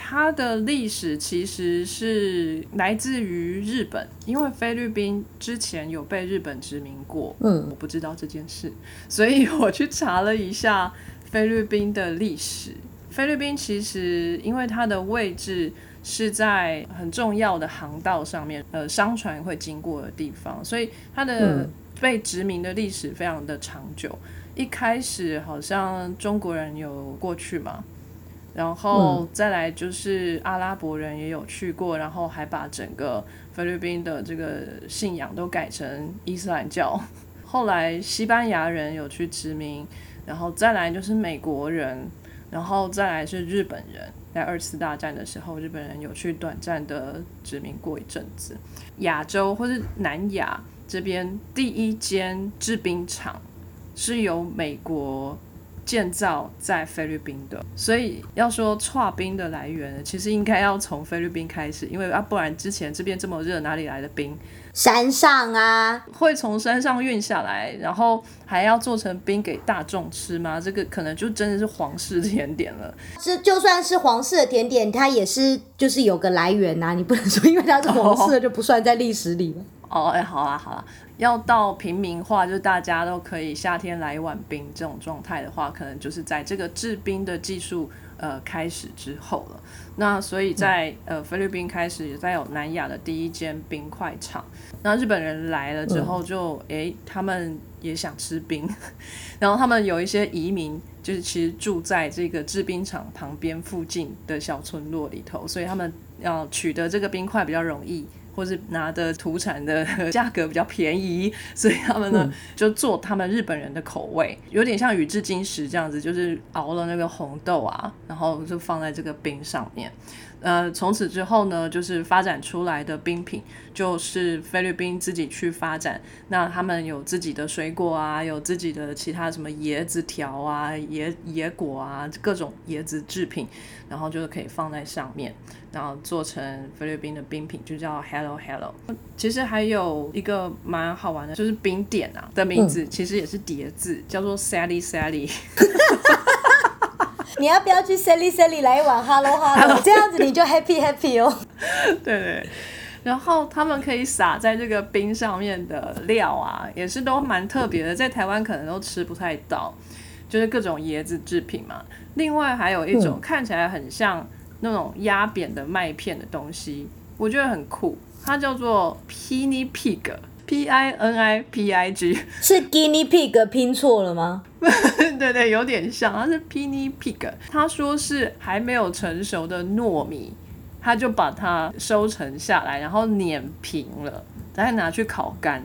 它的历史其实是来自于日本，因为菲律宾之前有被日本殖民过。嗯我不知道这件事，所以我去查了一下菲律宾的历史。菲律宾其实因为它的位置是在很重要的航道上面，呃，商船会经过的地方，所以它的嗯被殖民的历史非常的长久。一开始好像中国人有过去嘛，然后再来就是阿拉伯人也有去过，然后还把整个菲律宾的这个信仰都改成伊斯兰教。后来西班牙人有去殖民，然后再来就是美国人，然后再来是日本人。在二次大战的时候，日本人有去短暂的殖民过一阵子。亚洲或是南亚这边第一间制冰厂是由美国建造在菲律宾的，所以要说跨冰的来源，其实应该要从菲律宾开始，因为啊，不然之前这边这么热，哪里来的冰？山上啊，会从山上运下来，然后还要做成冰给大众吃吗？这个可能就真的是皇室甜点了。这就算是皇室的甜点，它也是就是有个来源呐、你不能说因为它是皇室的就不算在历史里了。哦，哎，好啊好啊，要到平民化，就是大家都可以夏天来一碗冰这种状态的话，可能就是在这个制冰的技术呃开始之后了。那所以在、呃菲律宾开始也在有南亚的第一间冰块厂。那日本人来了之后就，诶，他们也想吃冰，然后他们有一些移民，就是其实住在这个制冰厂旁边附近的小村落里头，所以他们要取得这个冰块比较容易，或是拿的土产的 价格比较便宜，所以他们呢、就做他们日本人的口味，有点像宇治金石这样子，就是熬了那个红豆啊，然后就放在这个冰上面。呃，从此之后呢，就是发展出来的冰品，就是菲律宾自己去发展。那他们有自己的水果啊，有自己的其他什么椰子条啊、椰椰果啊，各种椰子制品，然后就是可以放在上面，然后做成菲律宾的冰品，就叫 Hello Hello。其实还有一个蛮好玩的，就是冰点啊的名字，其实也是叠字，叫做 Sally Sally。你要不要去 Sally Sally 来一碗 Hello Hello？这样子你就 happy happy 哦。对对。然后他们可以撒在这个冰上面的料啊，也是都蛮特别的，在台湾可能都吃不太到，就是各种椰子制品嘛。另外还有一种看起来很像那种压扁的麦片的东西，我觉得很酷，它叫做 Pini Pig，P I N I P I G，是 Guinea Pig 拼错了吗？对对，有点像，它是 Pini Pig，他说是还没有成熟的糯米。他就把它收成下来，然后碾平了，再拿去烤干，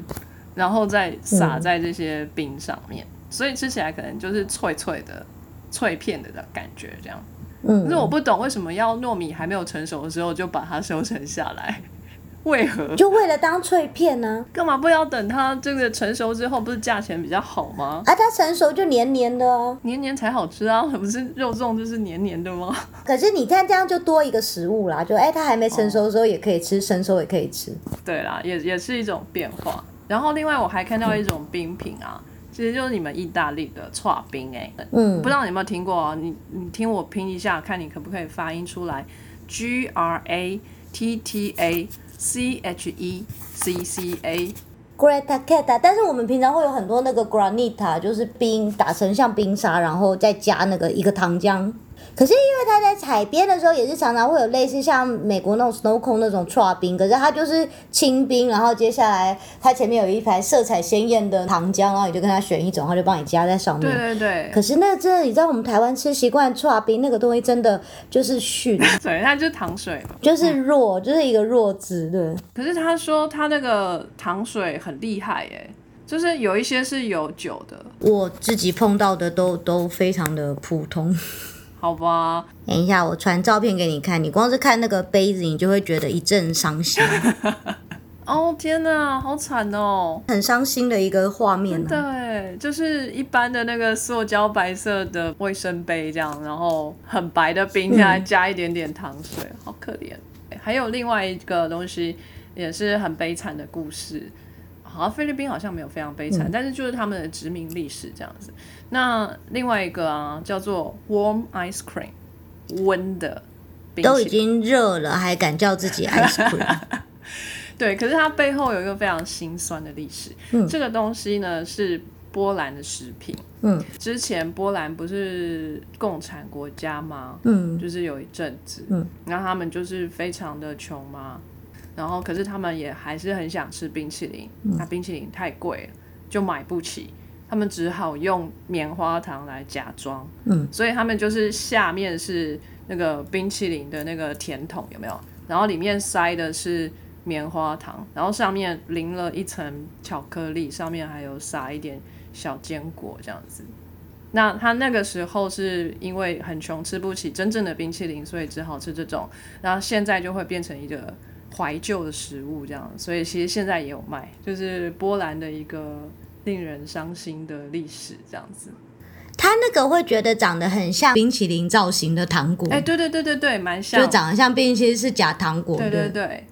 然后再撒在这些冰上面，所以吃起来可能就是脆脆的、脆片的的感觉这样。嗯可是我不懂为什么要糯米还没有成熟的时候就把它收成下来，为何？就为了当脆片呢、干嘛不要等它这个成熟之后，不是价钱比较好吗？啊？它成熟就黏黏的啊。黏黏才好吃啊，不是肉粽就是黏黏的吗？可是你看这样就多一个食物啦，就哎、它还没成熟的时候也可以吃，成熟也可以吃。对啦，也也是一种变化。然后另外我还看到一种冰品啊，其实就是你们意大利的串冰哎、嗯不知道你有没有听过啊？你你听我拼一下，看你可不可以发音出来，G R A T T A C H E C C A。Greta Cat，但是我们平常会有很多那个 granita，就是冰打成像冰沙，然后再加那个一个糖浆。可是因为他在海边的时候，也是常常会有类似像美国那种 snow cone 那种刨冰，可是它就是清冰，然后接下来它前面有一排色彩鲜艳的糖浆，然后你就跟他选一种，他就帮你加在上面。对对对，可是那真的，你知道我们台湾吃习惯刨冰那个东西，真的就是逊，对，它就是糖水嘛。就是弱，就是一个弱字，对。可是他说他那个糖水很厉害哎，就是有一些是有酒的，我自己碰到的都都非常的普通。好吧？等一下，我传照片给你看，你光是看那个杯子，你就会觉得一阵伤心，哦天哪，好惨哦！很伤心的一个画面、啊。对，就是一般的那个塑胶白色的卫生杯这样，然后很白的冰下来加一点点糖水，好可怜。还有另外一个东西也是很悲惨的故事，好像菲律宾好像没有非常悲惨，但是就是他们的殖民历史这样子。那另外一个啊，叫做 warm ice cream，温的冰都已。经热了，还敢叫自己 ice cream？对，可是它背后有一个非常心酸的历史。这个东西呢是波兰的食品。嗯之前波兰不是共产国家吗？嗯就是有一阵子，嗯，然后他们就是非常的穷嘛，然后可是他们也还是很想吃冰淇淋，嗯那冰淇淋太贵了，就买不起，他们只好用棉花糖来假装，嗯，所以他们就是下面是那个冰淇淋的那个甜筒有没有？然后里面塞的是棉花糖，然后上面淋了一层巧克力，上面还有撒一点小坚果这样子。那他那个时候是因为很穷，吃不起真正的冰淇淋，所以只好吃这种。然后现在就会变成一个怀旧的食物这样，所以其实现在也有卖，就是波兰的一个令人伤心的历史这样子。他那个会觉得长得很像冰淇淋造型的糖果，哎、对对对对对，蛮像就。长得像冰淇淋是假糖果。对对对，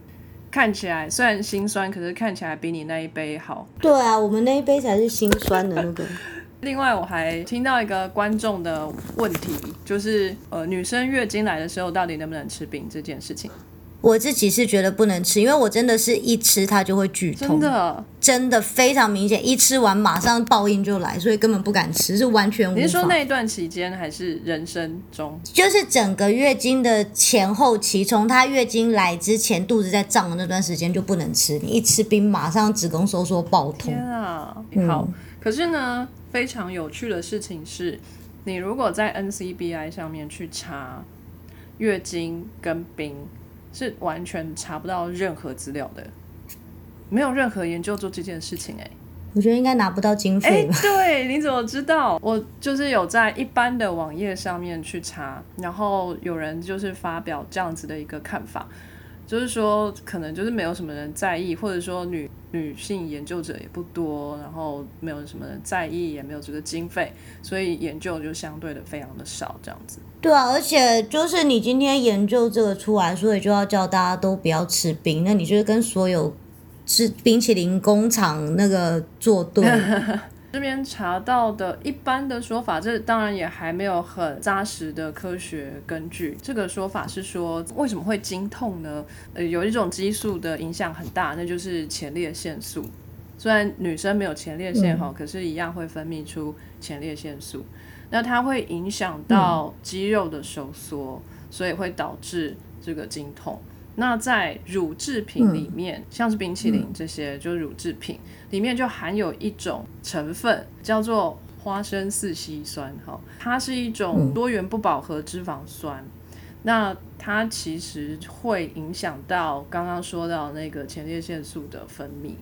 看起来虽然心酸，可是看起来比你那一杯好。对啊，我们那一杯才是心酸的那个。另外，我还听到一个观众的问题，就是呃，女生月经来的时候到底能不能吃冰这件事情，我自己是觉得不能吃，因为我真的是一吃它就会剧痛，真的，真的非常明显，一吃完马上报应就来，所以根本不敢吃，是完全无法。你是说那一段期间，还是人生中？就是整个月经的前后期，从她月经来之前肚子在胀的那段时间就不能吃，你一吃冰马上子宫收缩爆痛天。啊，好。可是呢，非常有趣的事情是，你如果在 NCBI 上面去查月经跟冰，是完全查不到任何资料的，没有任何研究做这件事情、哎。我觉得应该拿不到经哎、费吧。对，你怎么知道？我就是有在一般的网页上面去查，然后有人就是发表这样子的一个看法，就是说可能就是没有什么人在意，或者说女女性研究者也不多，然后没有什么人在意，也没有这个经费，所以研究就相对的非常的少，这样子。对啊，而且就是你今天研究这个出来，所以就要叫大家都不要吃冰，那你就是跟所有吃冰淇淋工厂那个作对。这边查到的一般的说法，这当然也还没有很扎实的科学根据。这个说法是说，为什么会经痛呢？呃，有一种激素的影响很大，那就是前列腺素。虽然女生没有前列腺哈，可是一样会分泌出前列腺素。那它会影响到肌肉的收缩，所以会导致这个经痛。那在乳制品里面，像是冰淇淋这些，就是乳制品里面就含有一种成分叫做花生四烯酸，哈，它是一种多元不饱和脂肪酸。那它其实会影响到刚刚说到那个前列腺素的分泌，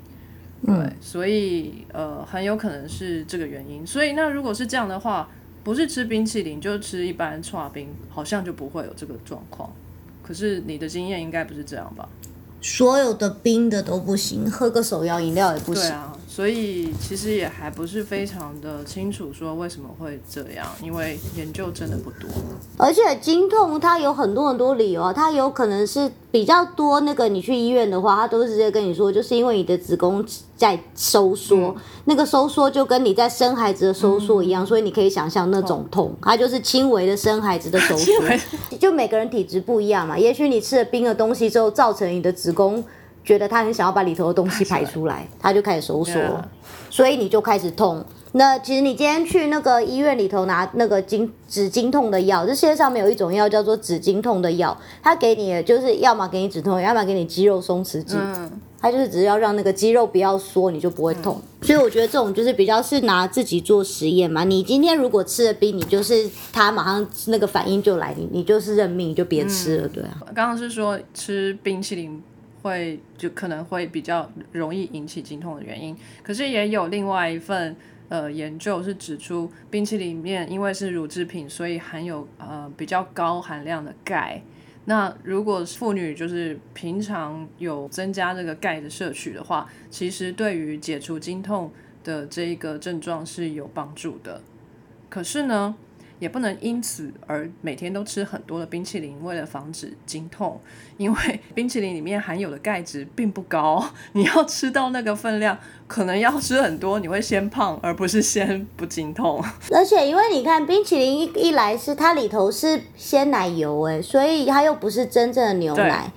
对，所以呃很有可能是这个原因。所以那如果是这样的话，不是吃冰淇淋就吃一般刨冰，好像就不会有这个状况。可是你的经验应该不是这样吧？所有的冰的都不行，喝个手摇饮料也不行。对啊，所以其实也还不是非常的清楚说为什么会这样，因为研究真的不多。而且经痛它有很多很多理由啊，它有可能是比较多那个你去医院的话，他都是直接跟你说，就是因为你的子宫在收缩，那个收缩就跟你在生孩子的收缩一样，所以你可以想象那种痛，它就是轻微的生孩子的收缩。就每个人体质不一样嘛，也许你吃了冰的东西之后，造成你的子宫觉得他很想要把里头的东西排出来，他就开始收缩 Yeah 所以你就开始痛。那其实你今天去那个医院里头拿那个经止经痛的药，这世界上面有一种药叫做止经痛的药，它给你的就是要么给你止痛，要么给你肌肉松弛剂。嗯，它就是只要让那个肌肉不要缩，你就不会痛。所以我觉得这种就是比较是拿自己做实验嘛。你今天如果吃了冰，你就是它马上那个反应就来，你你就是认命，你就别吃了，对啊。刚刚是说吃冰淇淋会就可能会比较容易引起经痛的原因，可是也有另外一份呃研究是指出，冰淇淋里面因为是乳制品，所以含有呃比较高含量的钙。那如果妇女就是平常有增加这个钙的摄取的话，其实对于解除经痛的这一个症状是有帮助的。可是呢，也不能因此而每天都吃很多的冰淇淋，为了防止经痛，因为 冰淇淋里面含有的钙质并不高，你要吃到那个分量，可能要吃很多，你会先胖，而不是先不经痛。而且因为你看冰淇淋一一来是它里头是鲜奶油哎，所以它又不是真正的牛奶。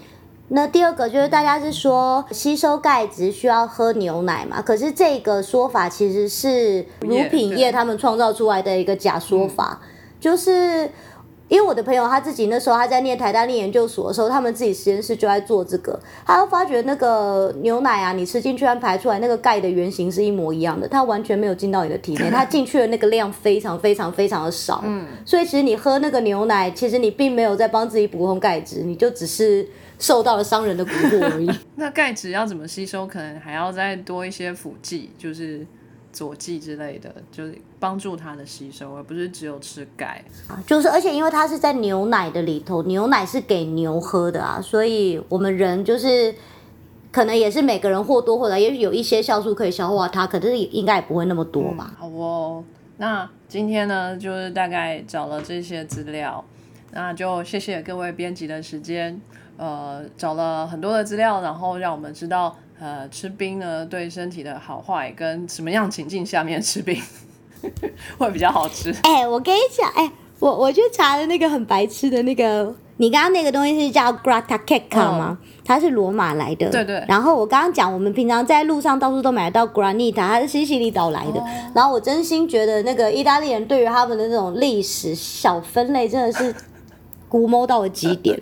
那第二个就是大家是说吸收钙质需要喝牛奶嘛，可是这个说法其实是乳品业他们创造出来的一个假说法，就是。因为我的朋友他自己那时候他在念台大念研究所的时候，他们自己实验室就在做这个，他发觉那个牛奶啊，你吃进去和排出来那个钙的原型是一模一样的，它完全没有进到你的体内，它进去的那个量非常非常非常的少。嗯，所以其实你喝那个牛奶，其实你并没有在帮自己补充钙质，你就只是受到了商人的蛊惑而已。那钙质要怎么吸收，可能还要再多一些辅剂，就是佐剂之类的，就是帮助它的吸收，而不是只有吃钙。就是，而且因为它是在牛奶的里头，牛奶是给牛喝的啊，所以我们人就是可能也是每个人或多或少，也许有一些酵素可以消化它，可是应该也不会那么多吧。好哦，那今天呢，就是大概找了这些资料，那就谢谢各位编辑的时间，呃，找了很多的资料，然后让我们知道，呃，吃冰呢对身体的好坏，跟什么样情境下面吃冰 会比较好吃。哎、我跟你讲，哎、我我去查了那个很白痴的那个，你刚刚那个东西是叫 Grata Cake 吗？它是罗马来的。对对然后我刚刚讲，我们平常在路上到处都买得到 Granita，它是西西里岛来的。然后我真心觉得那个意大利人对于他们的那种历史小分类真的是 估摸到了极点。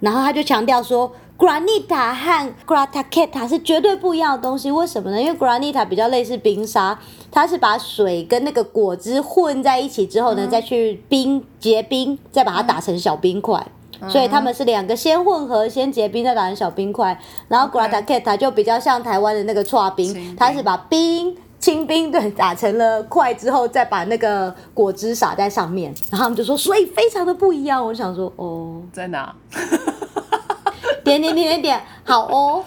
然后他就强调说，granita 和 gratacata 是绝对不一样的东西。为什么呢？因为 granita 比较类似冰沙，它是把水跟那个果汁混在一起之后呢，再去冰结冰，再把它打成小冰块。所以他们是两个先混合，先结冰再打成小冰块。然后 Grataketa 就比较像台湾的那个搓冰，它是把冰。清冰对打成了块之后，再把那个果汁撒在上面，然后他们就说，所以非常的不一样。我想说，哦，在哪？点点点点点，好哦。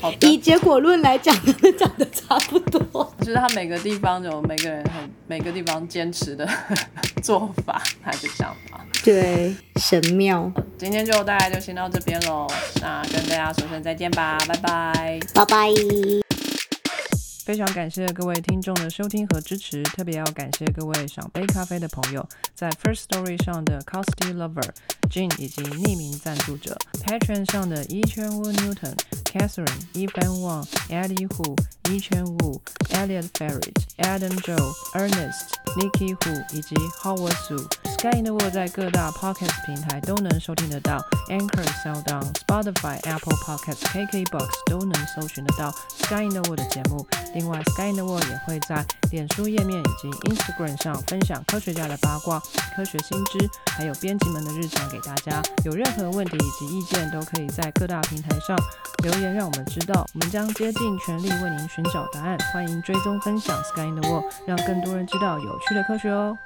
好，以结果论来讲，讲的差不多。就是他每个地方有每个人很每个地方坚持的做法，还是想法。对，神妙，今天就大概就先到这边喽，那跟大家说声再见吧，拜拜。拜拜。非常感谢各位听众的收听和支持，特别要感谢各位赏杯咖啡的朋友，在 First Story 上的 Costy Lover、Jean 以及匿名赞助者 Patron 上的一圈屋 Newton、Catherine、Evan Wang、Eddie Hu、Yi Chen Wu、Elliot Ferret、Adam Joe、Ernest、Nikki Hu 以及 Howard Su。Sky in the World 在各大 Podcast 平台都能收听得到，Anchor、SoundOn、Spotify、Apple Podcasts、KKBox 都能搜寻得到 Sky in the World 的节目。另外，Sky in the World 也会在脸书页面以及 Instagram 上分享科学家的八卦、科学新知，还有编辑们的日常给大家。有任何问题以及意见，都可以在各大平台上留言，让我们知道，我们将竭尽全力为您寻找答案。欢迎追踪分享 Sky in the World，让更多人知道有趣的科学哦。